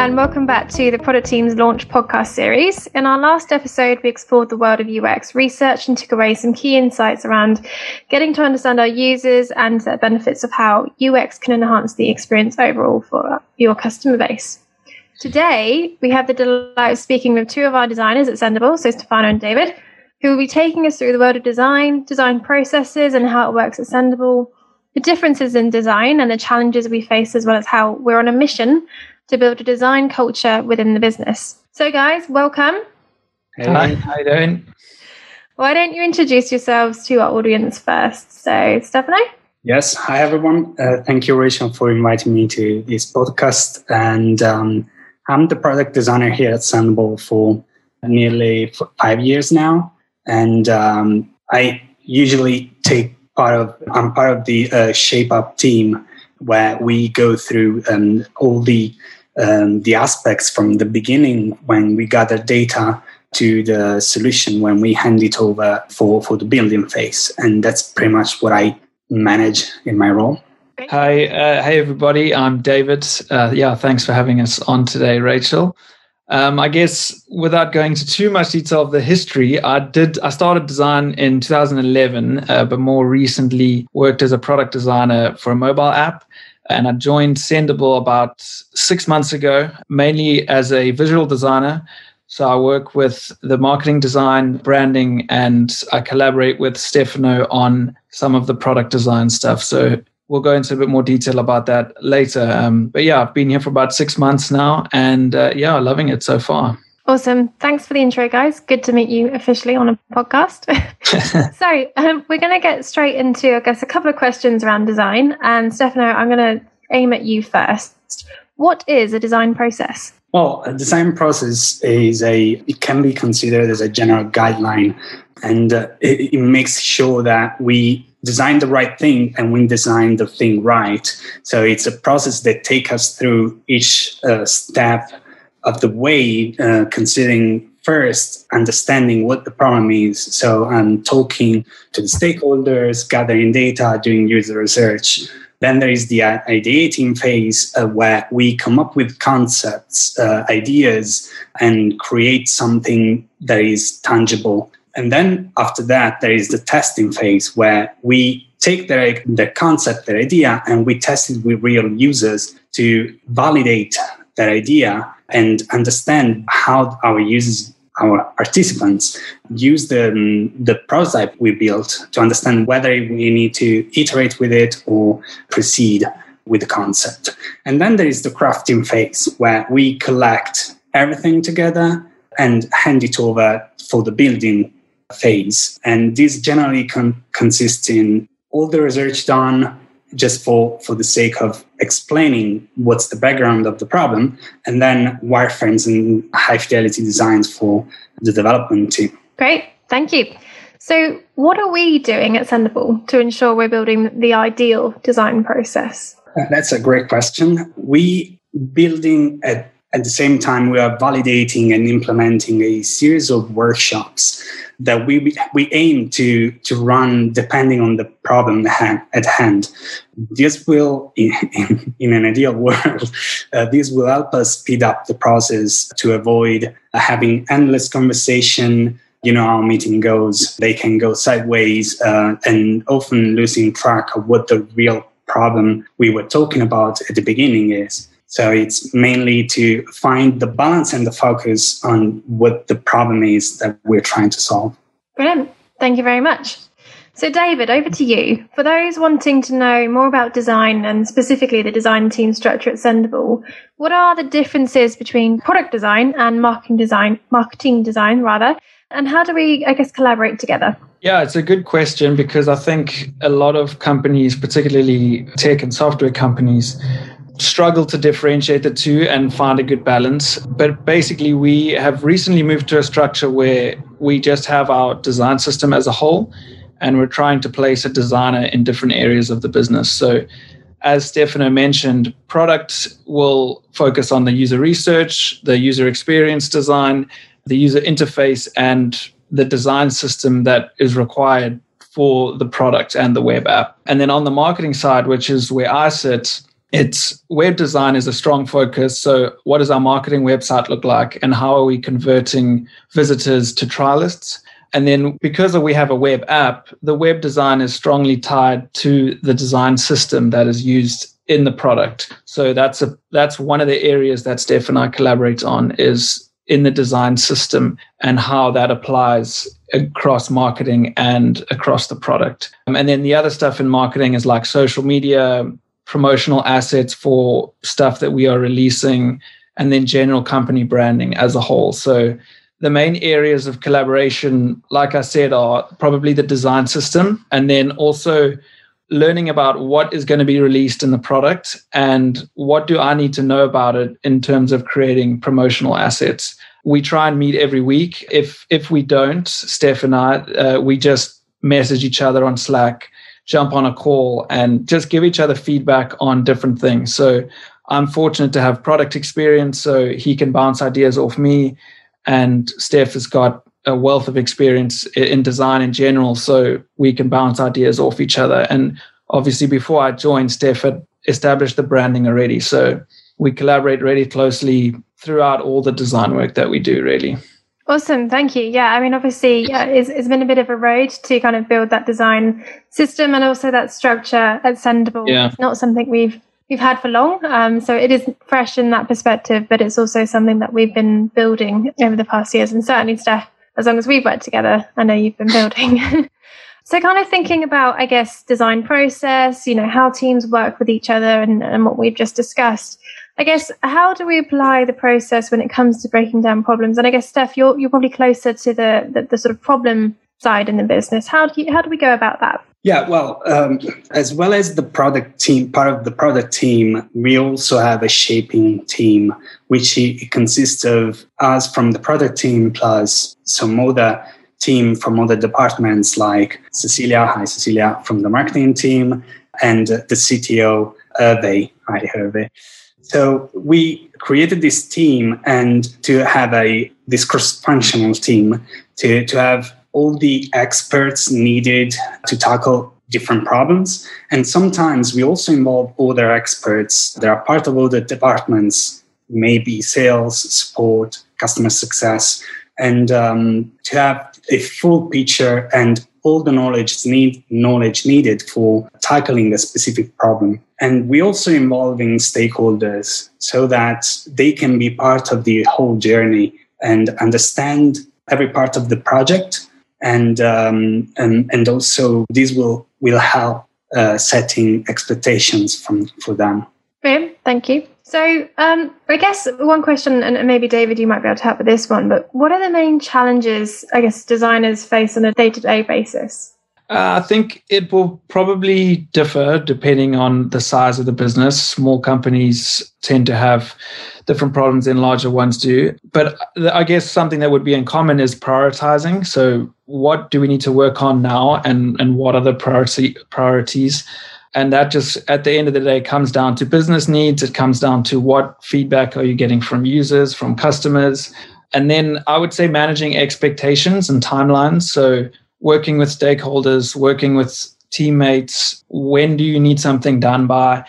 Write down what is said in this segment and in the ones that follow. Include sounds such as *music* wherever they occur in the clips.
and welcome back to the Product Team's Launch podcast series. In our last episode, we explored the world of UX research and took away some key insights around getting to understand our users and the benefits of how UX can enhance the experience overall for your customer base. Today, we have the delight of speaking with two of our designers at Sendible, so Stefano and David, who will be taking us through the world of design, design processes, and how it works at Sendible, the differences in design and the challenges we face, as well as how we're on a mission to build a design culture within the business. So, guys, welcome. Hey, Hi, how you doing? Why don't you introduce yourselves to our audience first? So, Stefano? Yes. Hi, everyone. Uh, thank you, Rachel, for inviting me to this podcast. And um, I'm the product designer here at Sendible for nearly five years now. And um, I usually take part of, I'm part of the uh, Shape Up team where we go through um, all the um, the aspects from the beginning when we gather data to the solution when we hand it over for, for the building phase. And that's pretty much what I manage in my role. Hi, uh, hey everybody. I'm David. Uh, yeah, thanks for having us on today, Rachel. Um, I guess without going into too much detail of the history, I did. I started design in 2011, uh, but more recently worked as a product designer for a mobile app and I joined Sendible about six months ago, mainly as a visual designer. So I work with the marketing design, branding, and I collaborate with Stefano on some of the product design stuff. So we'll go into a bit more detail about that later. Um, but yeah, I've been here for about six months now, and uh, yeah, loving it so far. Awesome. Thanks for the intro, guys. Good to meet you officially on a podcast. *laughs* *laughs* so, um, we're going to get straight into, I guess, a couple of questions around design. And Stefano, I'm going to aim at you first. What is a design process? Well, a design process is a, it can be considered as a general guideline and uh, it, it makes sure that we design the right thing and we design the thing right. So it's a process that takes us through each uh, step of the way, uh, considering first understanding what the problem is. So I'm talking to the stakeholders, gathering data, doing user research. Then there is the ideating phase uh, where we come up with concepts, uh, ideas, and create something that is tangible. And then after that, there is the testing phase where we take the, the concept, the idea, and we test it with real users to validate that idea and understand how our users our participants use the, the prototype we built to understand whether we need to iterate with it or proceed with the concept. And then there is the crafting phase where we collect everything together and hand it over for the building phase. And this generally con- consists in all the research done, just for, for the sake of explaining what's the background of the problem, and then wireframes and high fidelity designs for the development team. Great, thank you. So, what are we doing at Sendible to ensure we're building the ideal design process? That's a great question. We building at at the same time we are validating and implementing a series of workshops that we we aim to to run depending on the problem at hand. This will, in, in an ideal world, *laughs* uh, this will help us speed up the process to avoid uh, having endless conversation. You know how meeting goes; they can go sideways, uh, and often losing track of what the real problem we were talking about at the beginning is. So it's mainly to find the balance and the focus on what the problem is that we're trying to solve. Brilliant. Thank you very much. So, David, over to you. For those wanting to know more about design and specifically the design team structure at Sendible, what are the differences between product design and marketing design, marketing design rather, and how do we, I guess, collaborate together? Yeah, it's a good question because I think a lot of companies, particularly tech and software companies, struggle to differentiate the two and find a good balance. But basically, we have recently moved to a structure where we just have our design system as a whole, and we're trying to place a designer in different areas of the business. So, as Stefano mentioned, product will focus on the user research, the user experience design, the user interface, and the design system that is required for the product and the web app. And then on the marketing side, which is where I sit, it's web design is a strong focus. So, what does our marketing website look like, and how are we converting visitors to trialists? And then, because we have a web app, the web design is strongly tied to the design system that is used in the product. So that's a that's one of the areas that Steph and I collaborate on is in the design system and how that applies across marketing and across the product. And then the other stuff in marketing is like social media, promotional assets for stuff that we are releasing, and then general company branding as a whole. So the main areas of collaboration, like I said, are probably the design system and then also learning about what is going to be released in the product and what do I need to know about it in terms of creating promotional assets. We try and meet every week. If if we don't, Steph and I, uh, we just message each other on Slack, jump on a call, and just give each other feedback on different things. So I'm fortunate to have product experience, so he can bounce ideas off me, and Steph has got a wealth of experience in design in general, so we can bounce ideas off each other. And obviously, before I joined, Steph had established the branding already, so we collaborate really closely throughout all the design work that we do. Really. Awesome, thank you. Yeah, I mean, obviously, yeah, it's, it's been a bit of a road to kind of build that design system and also that structure at Sendible. Yeah. It's not something we've we've had for long, um, so it is fresh in that perspective. But it's also something that we've been building over the past years, and certainly Steph as long as we've worked together, I know you've been building. *laughs* so kind of thinking about, I guess, design process, you know, how teams work with each other and, and what we've just discussed. I guess how do we apply the process when it comes to breaking down problems? And I guess Steph, you're you're probably closer to the the, the sort of problem side in the business. How do you, how do we go about that? Yeah, well, um, as well as the product team, part of the product team, we also have a shaping team, which consists of us from the product team plus some other team from other departments like Cecilia, hi Cecilia, from the marketing team, and the CTO, Hervé, hi Hervé. So we created this team and to have a this cross-functional team to, to have all the experts needed to tackle different problems. And sometimes we also involve other experts that are part of other departments, maybe sales, support, customer success, and um, to have a full picture and all the knowledge need knowledge needed for tackling a specific problem. And we also involving stakeholders so that they can be part of the whole journey and understand every part of the project and um, and and also this will will help uh, setting expectations from for them. Brilliant, thank you. So um, I guess one question, and maybe David, you might be able to help with this one. But what are the main challenges I guess designers face on a day to day basis? Uh, I think it will probably differ depending on the size of the business. Small companies tend to have different problems than larger ones do. But I guess something that would be in common is prioritizing. So, what do we need to work on now, and and what are the priority priorities? And that just at the end of the day comes down to business needs. It comes down to what feedback are you getting from users, from customers, and then I would say managing expectations and timelines. So working with stakeholders, working with teammates. When do you need something done by?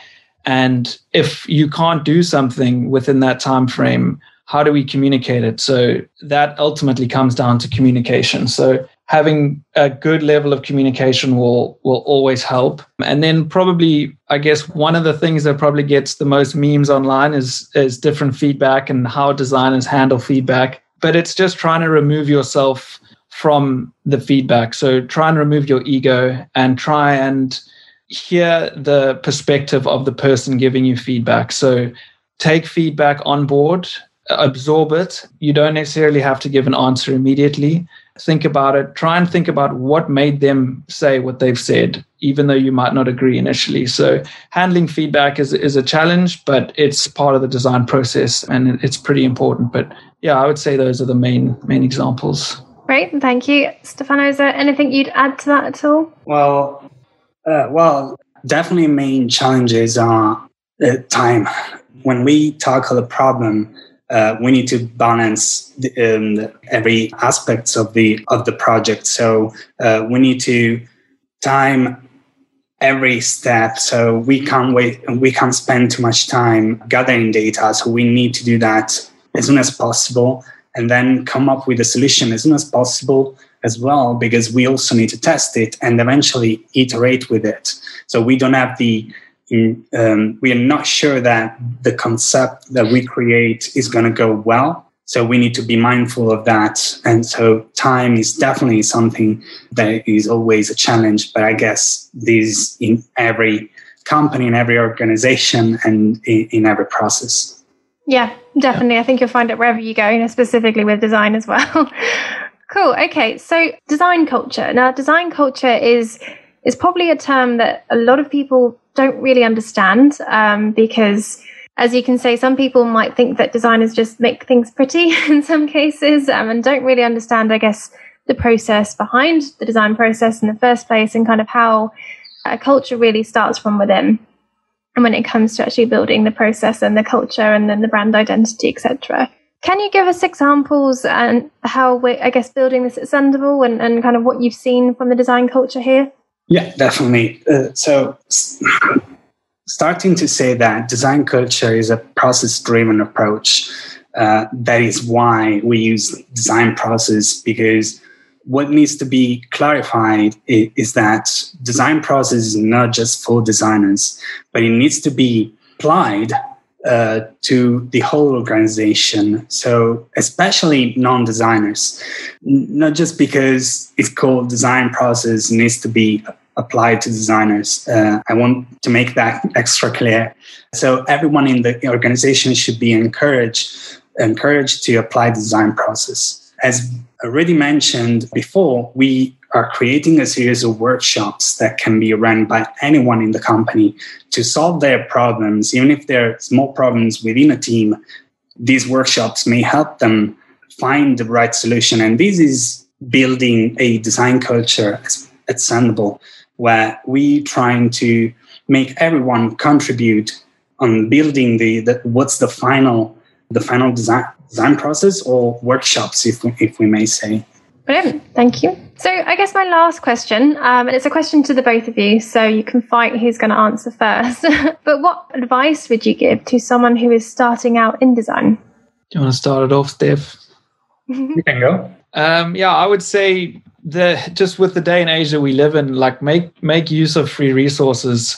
And if you can't do something within that time frame, how do we communicate it? So that ultimately comes down to communication. So having a good level of communication will will always help. And then probably I guess one of the things that probably gets the most memes online is is different feedback and how designers handle feedback. But it's just trying to remove yourself from the feedback. So try and remove your ego and try and hear the perspective of the person giving you feedback. So take feedback on board, absorb it. You don't necessarily have to give an answer immediately. Think about it. Try and think about what made them say what they've said, even though you might not agree initially. So, handling feedback is, is a challenge, but it's part of the design process and it's pretty important. But yeah, I would say those are the main main examples. Great, thank you. Stefano, is there anything you'd add to that at all? Well, uh, well, definitely main challenges are uh, time. When we tackle a problem, uh, we need to balance the, um, every aspects of the of the project. So uh, we need to time every step. So we can't wait. We can't spend too much time gathering data. So we need to do that as soon as possible, and then come up with a solution as soon as possible as well, because we also need to test it and eventually iterate with it. So we don't have the um, we are not sure that the concept that we create is going to go well. So we need to be mindful of that. And so time is definitely something that is always a challenge. But I guess this in every company, in every organization, and in, in every process. Yeah, definitely. I think you'll find it wherever you go, you know, specifically with design as well. *laughs* cool. Okay, so design culture. Now, design culture is is probably a term that a lot of people don't really understand um, because as you can say, some people might think that designers just make things pretty *laughs* in some cases um, and don't really understand, I guess, the process behind the design process in the first place and kind of how a culture really starts from within. And when it comes to actually building the process and the culture and then the brand identity, etc. Can you give us examples and how we're, I guess, building this at Sendible and, and kind of what you've seen from the design culture here? Yeah, definitely. Uh, so, starting to say that design culture is a process driven approach. Uh, that is why we use design process because what needs to be clarified is, is, that design process is not just for designers, but it needs to be applied uh, to the whole organization. So, especially non designers, not just because it's called design process needs to be applied to designers. Uh, I want to make that extra clear. So everyone in the organization should be encouraged encouraged to apply the design process. As already mentioned before, we are creating a series of workshops that can be run by anyone in the company to solve their problems, even if they're small problems within a team. These workshops may help them find the right solution. And this is building a design culture at Sendible where we trying to make everyone contribute on building the, the what's the final the final design design process or workshops if we, if we may say. Brilliant. Thank you. So i guess my last question um, and it's a question to the both of you so you can fight who's going to answer first. *laughs* But what advice would you give to someone who is starting out in design? Do you want to start it off steph *laughs* you can go um, yeah i would say the just with the day and age that we live in, like make make use of free resources.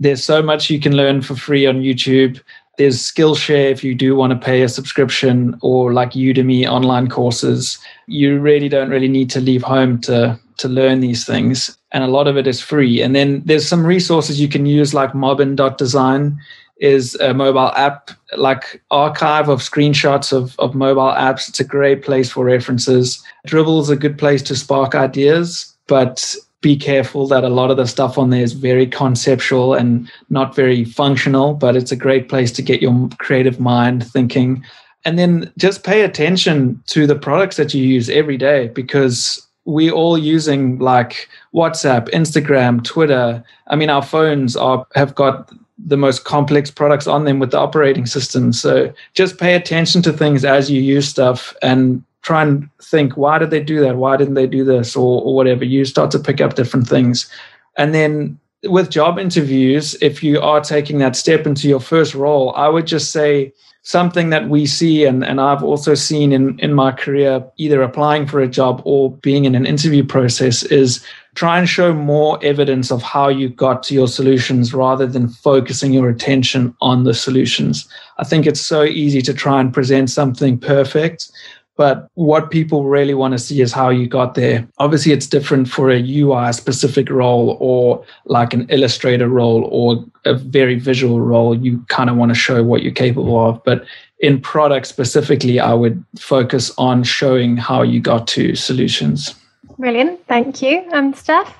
There's so much you can learn for free on YouTube. There's Skillshare if you do want to pay a subscription, or like Udemy online courses. You really don't really need to leave home to to learn these things, and a lot of it is free. And then there's some resources you can use, like Mobbin.design is a mobile app like archive of screenshots of, of mobile apps. It's a great place for references. Dribbble is a good place to spark ideas, but be careful that a lot of the stuff on there is very conceptual and not very functional, but it's a great place to get your creative mind thinking. And then just pay attention to the products that you use every day because we are all using like WhatsApp, Instagram, Twitter. I mean, our phones are have got the most complex products on them with the operating system. So just pay attention to things as you use stuff and try and think, why did they do that? Why didn't they do this? Or, or whatever. You start to pick up different things. And then with job interviews, if you are taking that step into your first role, I would just say something that we see and, and I've also seen in, in my career, either applying for a job or being in an interview process, is try and show more evidence of how you got to your solutions rather than focusing your attention on the solutions. I think it's so easy to try and present something perfect, but what people really want to see is how you got there. Obviously, it's different for a UI specific role or like an illustrator role or a very visual role. You kind of want to show what you're capable of. But in product specifically, I would focus on showing how you got to solutions. Brilliant. Thank you. Um, Steph?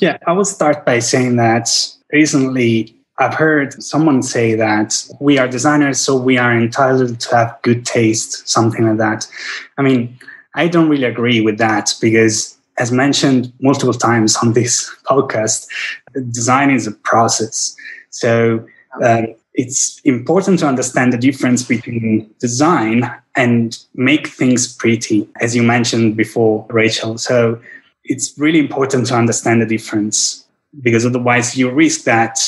Yeah, I will start by saying that recently I've heard someone say that we are designers, so we are entitled to have good taste, something like that. I mean, I don't really agree with that because, as mentioned multiple times on this *laughs* podcast, design is a process. So, um, it's important to understand the difference between design and make things pretty, as you mentioned before, Rachel. So it's really important to understand the difference because otherwise you risk that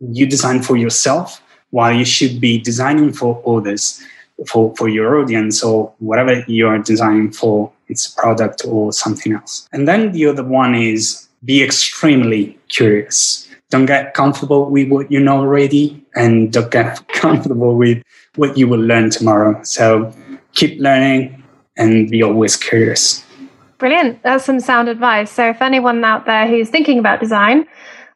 you design for yourself while you should be designing for others, for, for your audience or whatever you're designing for, it's a product or something else. And then the other one is be extremely curious don't get comfortable with what you know already and don't get *laughs* comfortable with what you will learn tomorrow. So keep learning and be always curious. Brilliant. That's some sound advice. So if anyone out there who's thinking about design,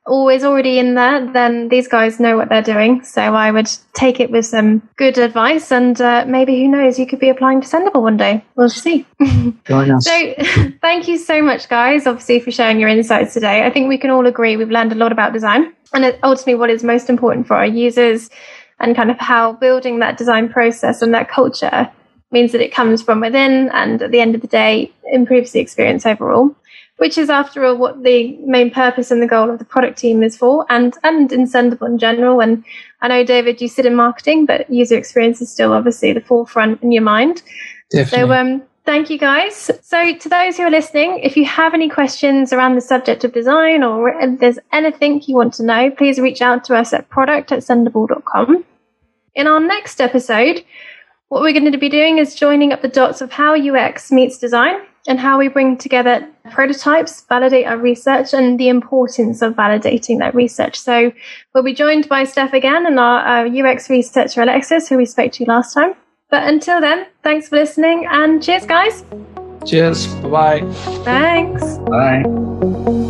always already in there, then these guys know what they're doing. So I would take it with some good advice, and uh, maybe who knows, you could be applying to Sendible one day. We'll see. *laughs* So *laughs* thank you so much, guys, obviously for sharing your insights today. I think we can all agree we've learned a lot about design, and ultimately what is most important for our users, and kind of how building that design process and that culture means that it comes from within, and at the end of the day, improves the experience overall which is after all what the main purpose and the goal of the product team is for and and in Sendible in general. And I know David you sit in marketing but user experience is still obviously the forefront in your mind. Definitely. so um thank you guys. So to those who are listening if you have any questions around the subject of design or if there's anything you want to know please reach out to us at product at sendible.com in our next episode what we're going to be doing is joining up the dots of how UX meets design and how we bring together prototypes, validate our research, and the importance of validating that research. So we'll be joined by Steph again and our, our UX researcher Alexis, who we spoke to last time. But until then, thanks for listening and cheers, guys. Cheers. Bye bye. Thanks. Bye.